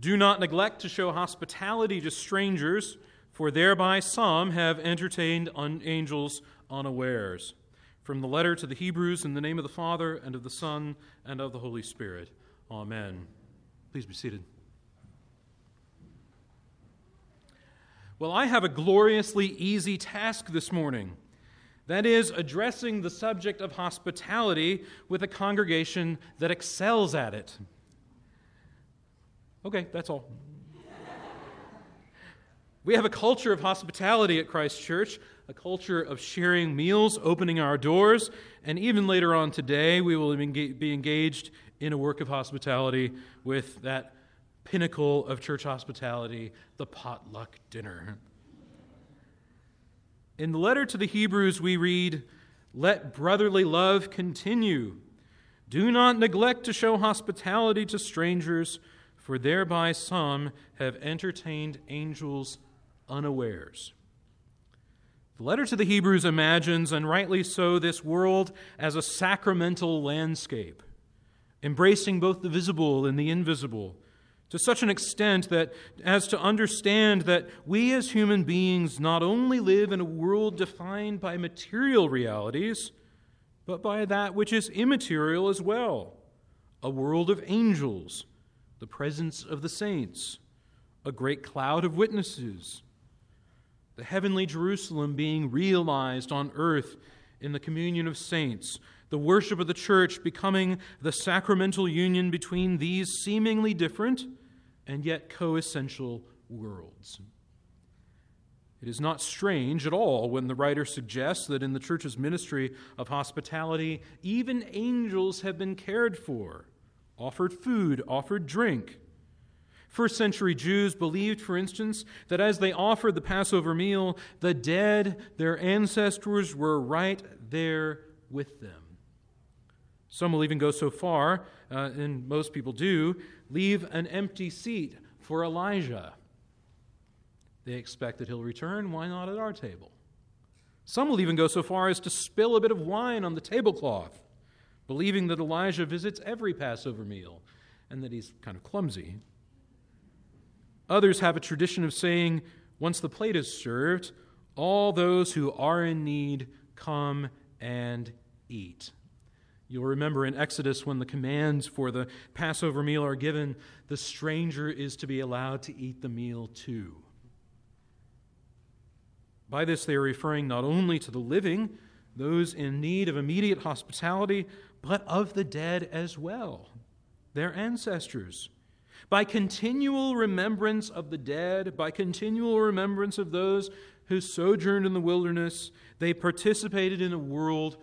Do not neglect to show hospitality to strangers, for thereby some have entertained un- angels unawares. From the letter to the Hebrews, in the name of the Father, and of the Son, and of the Holy Spirit. Amen. Please be seated. Well, I have a gloriously easy task this morning. That is, addressing the subject of hospitality with a congregation that excels at it. Okay, that's all. we have a culture of hospitality at Christ Church, a culture of sharing meals, opening our doors, and even later on today, we will be engaged in a work of hospitality with that pinnacle of church hospitality, the potluck dinner. In the letter to the Hebrews, we read, Let brotherly love continue. Do not neglect to show hospitality to strangers for thereby some have entertained angels unawares. The letter to the Hebrews imagines, and rightly so, this world as a sacramental landscape, embracing both the visible and the invisible, to such an extent that as to understand that we as human beings not only live in a world defined by material realities, but by that which is immaterial as well a world of angels the presence of the saints, a great cloud of witnesses, the heavenly Jerusalem being realized on earth in the communion of saints, the worship of the church becoming the sacramental union between these seemingly different and yet coessential worlds. It is not strange at all when the writer suggests that in the church's ministry of hospitality, even angels have been cared for offered food, offered drink. First century Jews believed, for instance, that as they offered the Passover meal, the dead, their ancestors, were right there with them. Some will even go so far, uh, and most people do, leave an empty seat for Elijah. They expect that he'll return. Why not at our table? Some will even go so far as to spill a bit of wine on the tablecloth believing that Elijah visits every Passover meal and that he's kind of clumsy. Others have a tradition of saying, once the plate is served, all those who are in need come and eat. You'll remember in Exodus when the commands for the Passover meal are given, the stranger is to be allowed to eat the meal too. By this, they are referring not only to the living, those in need of immediate hospitality, but of the dead as well, their ancestors. By continual remembrance of the dead, by continual remembrance of those who sojourned in the wilderness, they participated in a world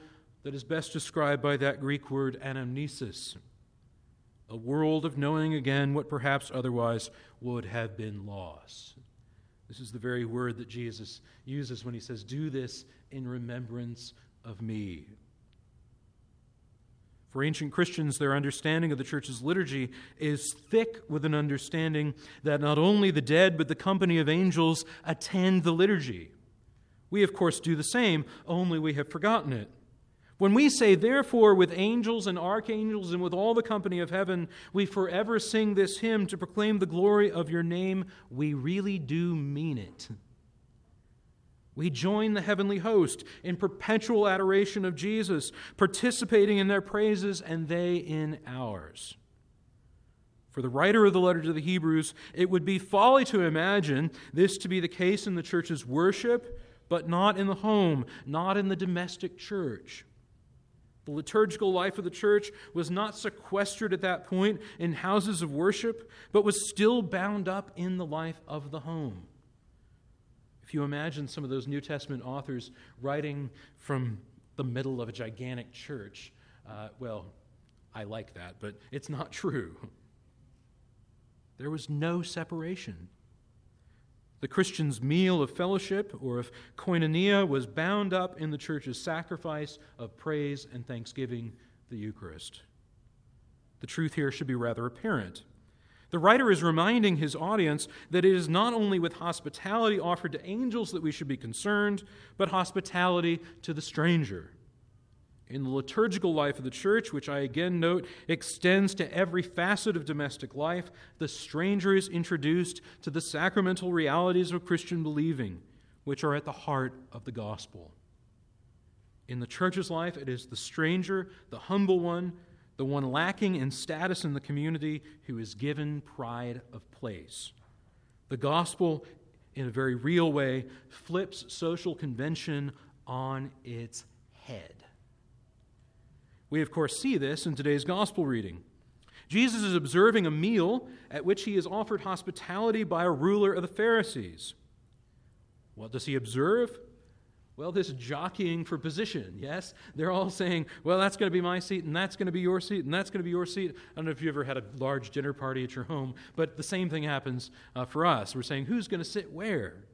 that is best described by that Greek word anamnesis, a world of knowing again what perhaps otherwise would have been lost. This is the very word that Jesus uses when he says, Do this in remembrance of me. For ancient Christians, their understanding of the church's liturgy is thick with an understanding that not only the dead, but the company of angels attend the liturgy. We, of course, do the same, only we have forgotten it. When we say, therefore, with angels and archangels and with all the company of heaven, we forever sing this hymn to proclaim the glory of your name, we really do mean it. We join the heavenly host in perpetual adoration of Jesus, participating in their praises and they in ours. For the writer of the letter to the Hebrews, it would be folly to imagine this to be the case in the church's worship, but not in the home, not in the domestic church. The liturgical life of the church was not sequestered at that point in houses of worship, but was still bound up in the life of the home. If you imagine some of those New Testament authors writing from the middle of a gigantic church, uh, well, I like that, but it's not true. There was no separation. The Christian's meal of fellowship or of koinonia was bound up in the church's sacrifice of praise and thanksgiving, the Eucharist. The truth here should be rather apparent. The writer is reminding his audience that it is not only with hospitality offered to angels that we should be concerned, but hospitality to the stranger. in the liturgical life of the church, which I again note extends to every facet of domestic life, the stranger is introduced to the sacramental realities of Christian believing, which are at the heart of the gospel. In the church's life, it is the stranger, the humble one, the one lacking in status in the community who is given pride of place. The gospel, in a very real way, flips social convention on its head. We, of course, see this in today's gospel reading. Jesus is observing a meal at which he is offered hospitality by a ruler of the Pharisees. What does he observe? Well, this jockeying for position, yes? They're all saying, well, that's going to be my seat, and that's going to be your seat, and that's going to be your seat. I don't know if you ever had a large dinner party at your home, but the same thing happens uh, for us. We're saying, who's going to sit where?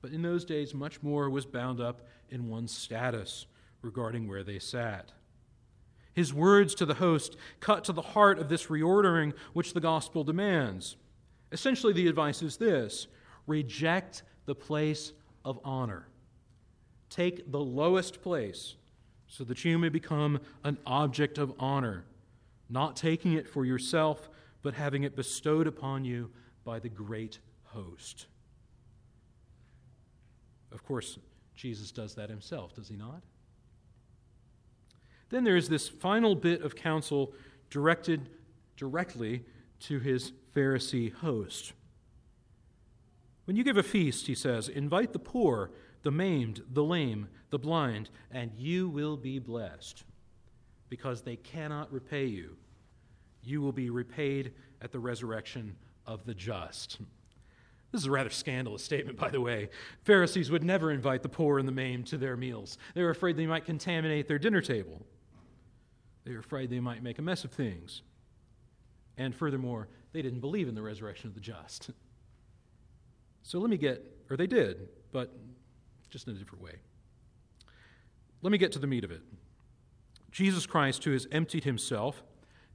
But in those days, much more was bound up in one's status regarding where they sat. His words to the host cut to the heart of this reordering which the gospel demands. Essentially, the advice is this reject the place of honor. Take the lowest place so that you may become an object of honor, not taking it for yourself, but having it bestowed upon you by the great host. Of course, Jesus does that himself, does he not? Then there is this final bit of counsel directed directly to his Pharisee host. When you give a feast, he says, invite the poor, the maimed, the lame, the blind, and you will be blessed, because they cannot repay you. You will be repaid at the resurrection of the just. This is a rather scandalous statement, by the way. Pharisees would never invite the poor and the maimed to their meals. They were afraid they might contaminate their dinner table. They were afraid they might make a mess of things. And furthermore, they didn't believe in the resurrection of the just. So let me get, or they did, but just in a different way. Let me get to the meat of it. Jesus Christ, who has emptied himself,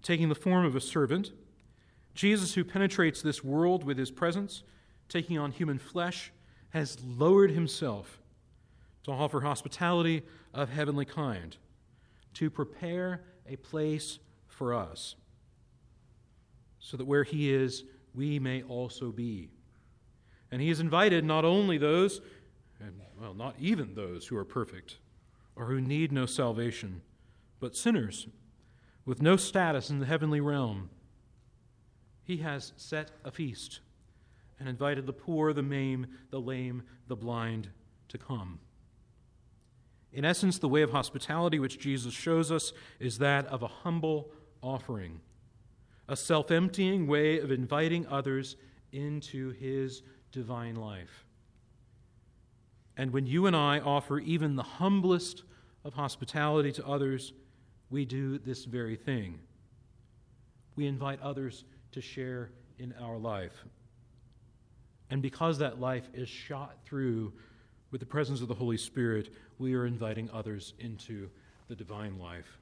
taking the form of a servant, Jesus, who penetrates this world with his presence, taking on human flesh, has lowered himself to offer hospitality of heavenly kind, to prepare a place for us, so that where He is, we may also be. And He has invited not only those, and well, not even those who are perfect or who need no salvation, but sinners with no status in the heavenly realm. He has set a feast and invited the poor, the maimed, the lame, the blind to come. In essence, the way of hospitality which Jesus shows us is that of a humble offering, a self emptying way of inviting others into his divine life. And when you and I offer even the humblest of hospitality to others, we do this very thing. We invite others to share in our life. And because that life is shot through with the presence of the Holy Spirit, we are inviting others into the divine life.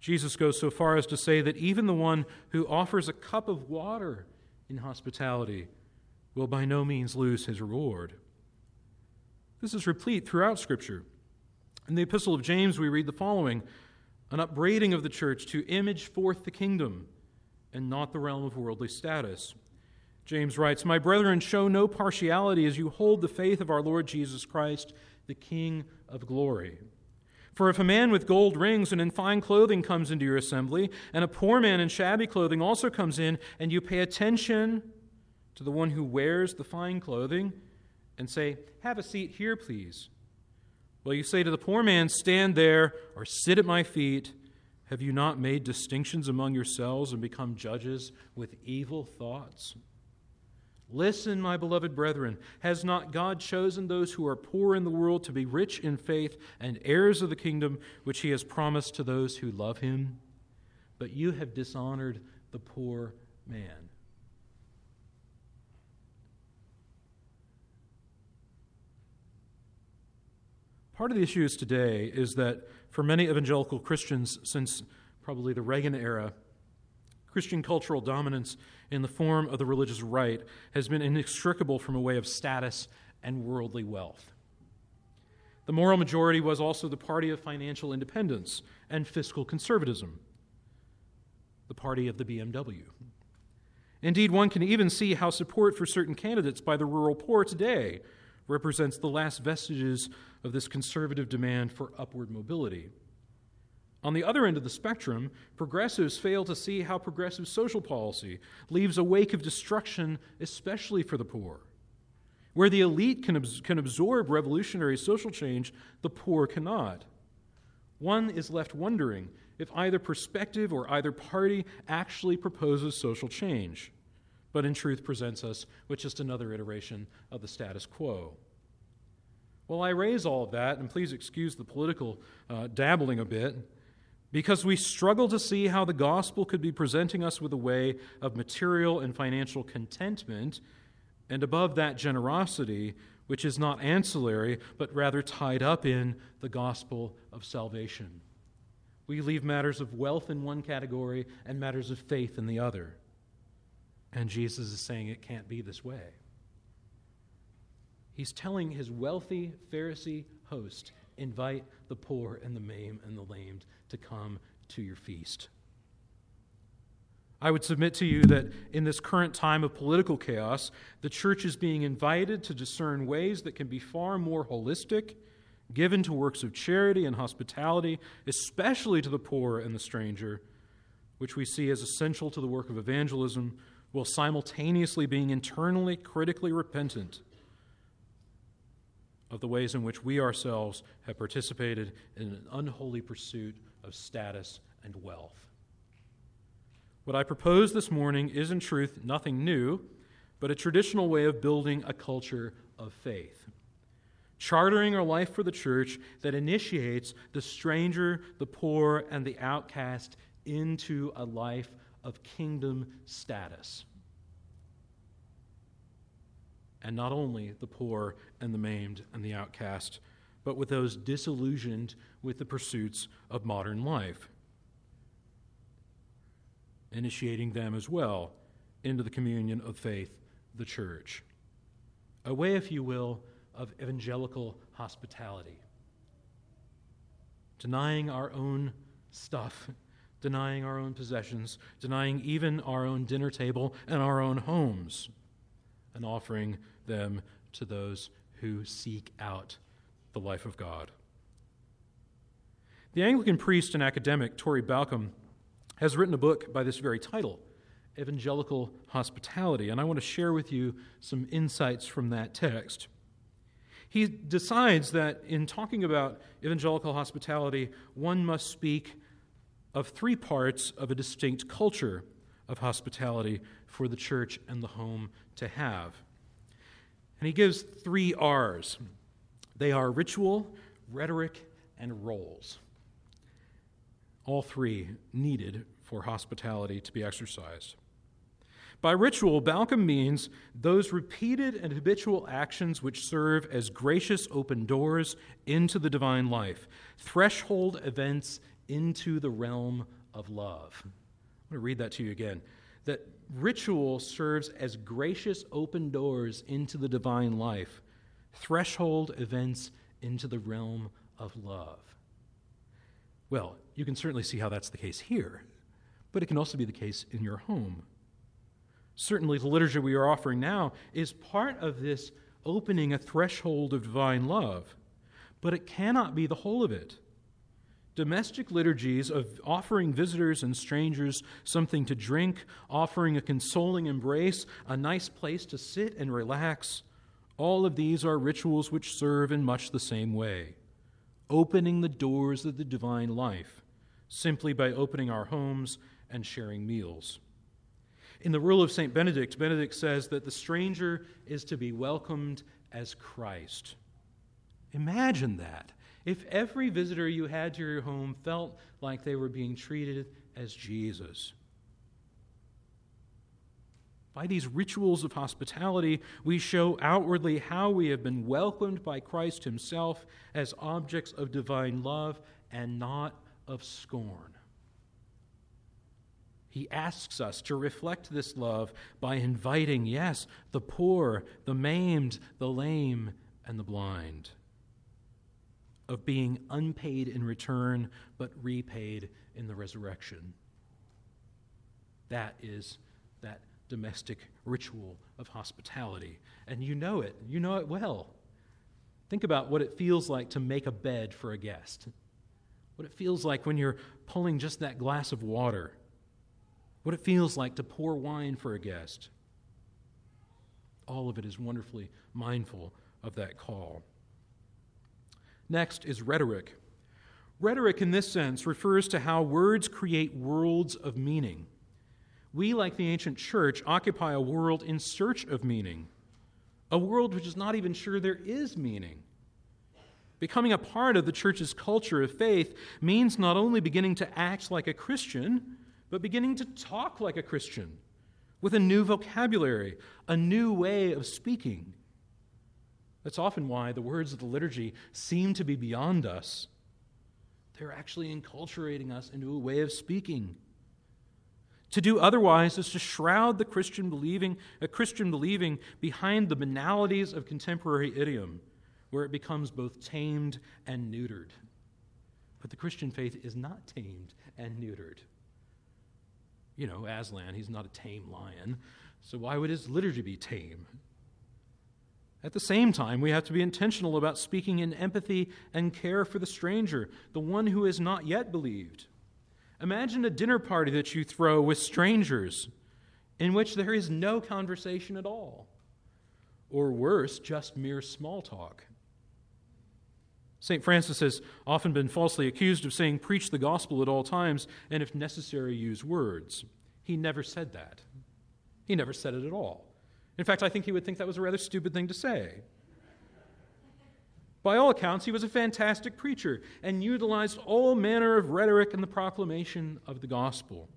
Jesus goes so far as to say that even the one who offers a cup of water in hospitality will by no means lose his reward. This is replete throughout Scripture. In the Epistle of James, we read the following an upbraiding of the church to image forth the kingdom and not the realm of worldly status. James writes, My brethren, show no partiality as you hold the faith of our Lord Jesus Christ, the King of glory. For if a man with gold rings and in fine clothing comes into your assembly, and a poor man in shabby clothing also comes in, and you pay attention to the one who wears the fine clothing, and say, Have a seat here, please. Well, you say to the poor man, Stand there or sit at my feet. Have you not made distinctions among yourselves and become judges with evil thoughts? Listen, my beloved brethren, has not God chosen those who are poor in the world to be rich in faith and heirs of the kingdom which he has promised to those who love him? But you have dishonored the poor man. Part of the issues today is that for many evangelical Christians since probably the Reagan era, Christian cultural dominance in the form of the religious right has been inextricable from a way of status and worldly wealth. The moral majority was also the party of financial independence and fiscal conservatism, the party of the BMW. Indeed, one can even see how support for certain candidates by the rural poor today represents the last vestiges of this conservative demand for upward mobility. On the other end of the spectrum, progressives fail to see how progressive social policy leaves a wake of destruction, especially for the poor. Where the elite can, can absorb revolutionary social change, the poor cannot. One is left wondering if either perspective or either party actually proposes social change, but in truth presents us with just another iteration of the status quo. Well, I raise all of that, and please excuse the political uh, dabbling a bit, because we struggle to see how the gospel could be presenting us with a way of material and financial contentment, and above that, generosity, which is not ancillary, but rather tied up in the gospel of salvation. We leave matters of wealth in one category and matters of faith in the other. And Jesus is saying it can't be this way. He's telling his wealthy Pharisee host, invite the poor and the maimed and the lamed to come to your feast. I would submit to you that in this current time of political chaos, the church is being invited to discern ways that can be far more holistic, given to works of charity and hospitality, especially to the poor and the stranger, which we see as essential to the work of evangelism, while simultaneously being internally critically repentant of the ways in which we ourselves have participated in an unholy pursuit of status and wealth. What I propose this morning is, in truth, nothing new, but a traditional way of building a culture of faith. Chartering a life for the church that initiates the stranger, the poor, and the outcast into a life of kingdom status and not only the poor and the maimed and the outcast, but with those disillusioned with the pursuits of modern life, initiating them as well into the communion of faith, the church. A way, if you will, of evangelical hospitality. Denying our own stuff, denying our own possessions, denying even our own dinner table and our own homes, and offering them to those who seek out the life of God. The Anglican priest and academic Torrey Balcom has written a book by this very title, Evangelical Hospitality, and I want to share with you some insights from that text. He decides that in talking about evangelical hospitality, one must speak of three parts of a distinct culture of hospitality for the church and the home to have. And he gives three R's they are ritual, rhetoric, and roles. All three needed for hospitality to be exercised. By ritual, Balcom means those repeated and habitual actions which serve as gracious open doors into the divine life, threshold events into the realm of love. I'm going to read that to you again. That ritual serves as gracious open doors into the divine life, threshold events into the realm of love. Well, you can certainly see how that's the case here, but it can also be the case in your home. Certainly, the liturgy we are offering now is part of this opening a threshold of divine love, but it cannot be the whole of it. Domestic liturgies of offering visitors and strangers something to drink, offering a consoling embrace, a nice place to sit and relax, all of these are rituals which serve in much the same way, opening the doors of the divine life simply by opening our homes and sharing meals. In the Rule of St. Benedict, Benedict says that the stranger is to be welcomed as Christ. Imagine that if every visitor you had to your home felt like they were being treated as Jesus. By these rituals of hospitality, we show outwardly how we have been welcomed by Christ Himself as objects of divine love and not of scorn. He asks us to reflect this love by inviting, yes, the poor, the maimed, the lame, and the blind. Of being unpaid in return, but repaid in the resurrection. That is that domestic ritual of hospitality. And you know it, you know it well. Think about what it feels like to make a bed for a guest, what it feels like when you're pulling just that glass of water, what it feels like to pour wine for a guest. All of it is wonderfully mindful of that call. Next is rhetoric. Rhetoric, in this sense, refers to how words create worlds of meaning. We, like the ancient church, occupy a world in search of meaning, a world which is not even sure there is meaning. Becoming a part of the church's culture of faith means not only beginning to act like a Christian, but beginning to talk like a Christian with a new vocabulary, a new way of speaking. That's often why the words of the liturgy seem to be beyond us. They're actually enculturating us into a way of speaking. To do otherwise is to shroud the Christian believing, a Christian believing behind the banalities of contemporary idiom, where it becomes both tamed and neutered. But the Christian faith is not tamed and neutered. You know, Aslan, he's not a tame lion, so why would his liturgy be tame? At the same time, we have to be intentional about speaking in empathy and care for the stranger, the one who has not yet believed. Imagine a dinner party that you throw with strangers in which there is no conversation at all, or worse, just mere small talk. St. Francis has often been falsely accused of saying, Preach the gospel at all times, and if necessary, use words. He never said that. He never said it at all. In fact, I think he would think that was a rather stupid thing to say. By all accounts, he was a fantastic preacher and utilized all manner of rhetoric in the proclamation of the gospel.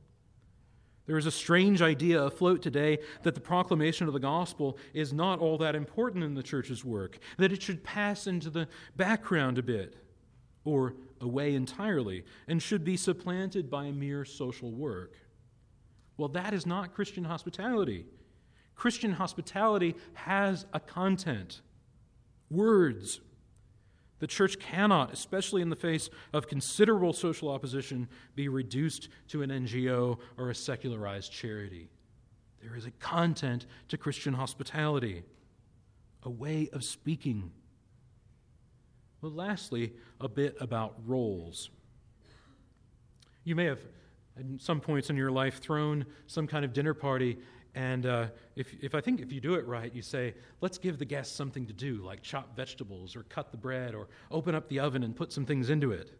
There is a strange idea afloat today that the proclamation of the gospel is not all that important in the church's work, that it should pass into the background a bit or away entirely and should be supplanted by mere social work. Well, that is not Christian hospitality. Christian hospitality has a content words. The church cannot, especially in the face of considerable social opposition, be reduced to an NGO or a secularized charity. There is a content to Christian hospitality, a way of speaking. Well, lastly, a bit about roles. You may have, at some points in your life, thrown some kind of dinner party and uh, if, if I think if you do it right, you say, let's give the guests something to do, like chop vegetables or cut the bread or open up the oven and put some things into it.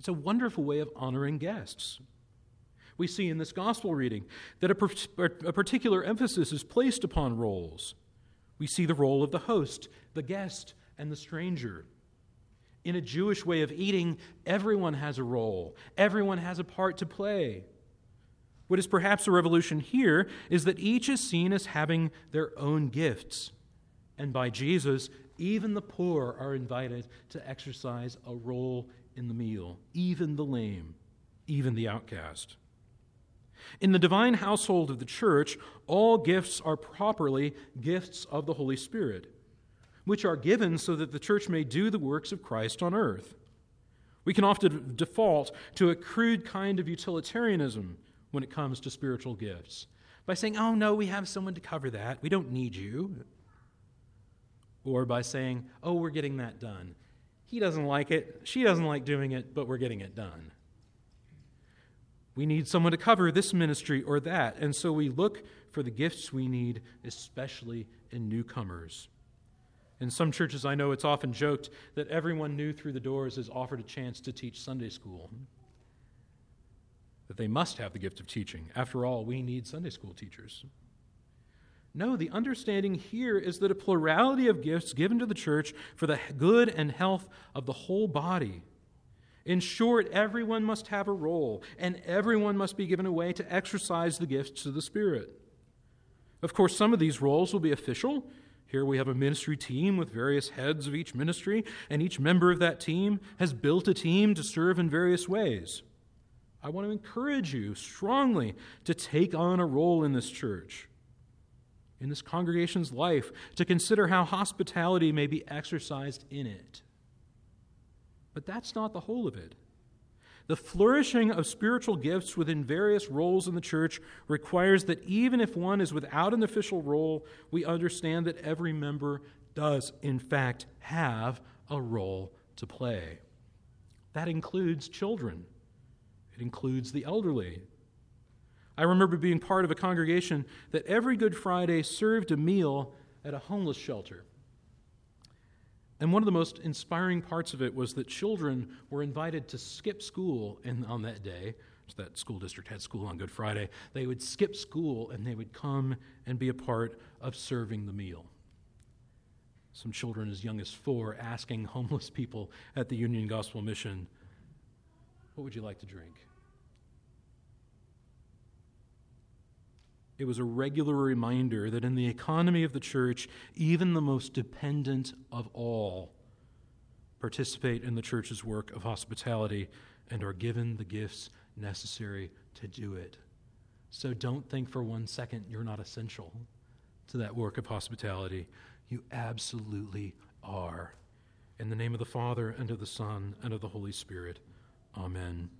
It's a wonderful way of honoring guests. We see in this gospel reading that a, per- a particular emphasis is placed upon roles. We see the role of the host, the guest, and the stranger. In a Jewish way of eating, everyone has a role, everyone has a part to play. What is perhaps a revolution here is that each is seen as having their own gifts. And by Jesus, even the poor are invited to exercise a role in the meal, even the lame, even the outcast. In the divine household of the church, all gifts are properly gifts of the Holy Spirit, which are given so that the church may do the works of Christ on earth. We can often default to a crude kind of utilitarianism when it comes to spiritual gifts by saying, oh, no, we have someone to cover that. We don't need you. Or by saying, oh, we're getting that done. He doesn't like it. She doesn't like doing it, but we're getting it done. We need someone to cover this ministry or that. And so we look for the gifts we need, especially in newcomers. In some churches, I know it's often joked that everyone new through the doors is offered a chance to teach Sunday school that they must have the gift of teaching. After all, we need Sunday school teachers. No, the understanding here is that a plurality of gifts given to the church for the good and health of the whole body. In short, everyone must have a role, and everyone must be given a way to exercise the gifts of the Spirit. Of course, some of these roles will be official. Here we have a ministry team with various heads of each ministry, and each member of that team has built a team to serve in various ways. I want to encourage you strongly to take on a role in this church, in this congregation's life, to consider how hospitality may be exercised in it. But that's not the whole of it. The flourishing of spiritual gifts within various roles in the church requires that even if one is without an official role, we understand that every member does, in fact, have a role to play. That includes children, it includes the elderly. I remember being part of a congregation that every Good Friday served a meal at a homeless shelter. And one of the most inspiring parts of it was that children were invited to skip school in, on that day. So that school district had school on Good Friday. They would skip school and they would come and be a part of serving the meal. Some children as young as four asking homeless people at the Union Gospel Mission, What would you like to drink? It was a regular reminder that in the economy of the church, even the most dependent of all participate in the church's work of hospitality and are given the gifts necessary to do it. So don't think for one second you're not essential to that work of hospitality. You absolutely are. In the name of the Father, and of the Son, and of the Holy Spirit. Amen.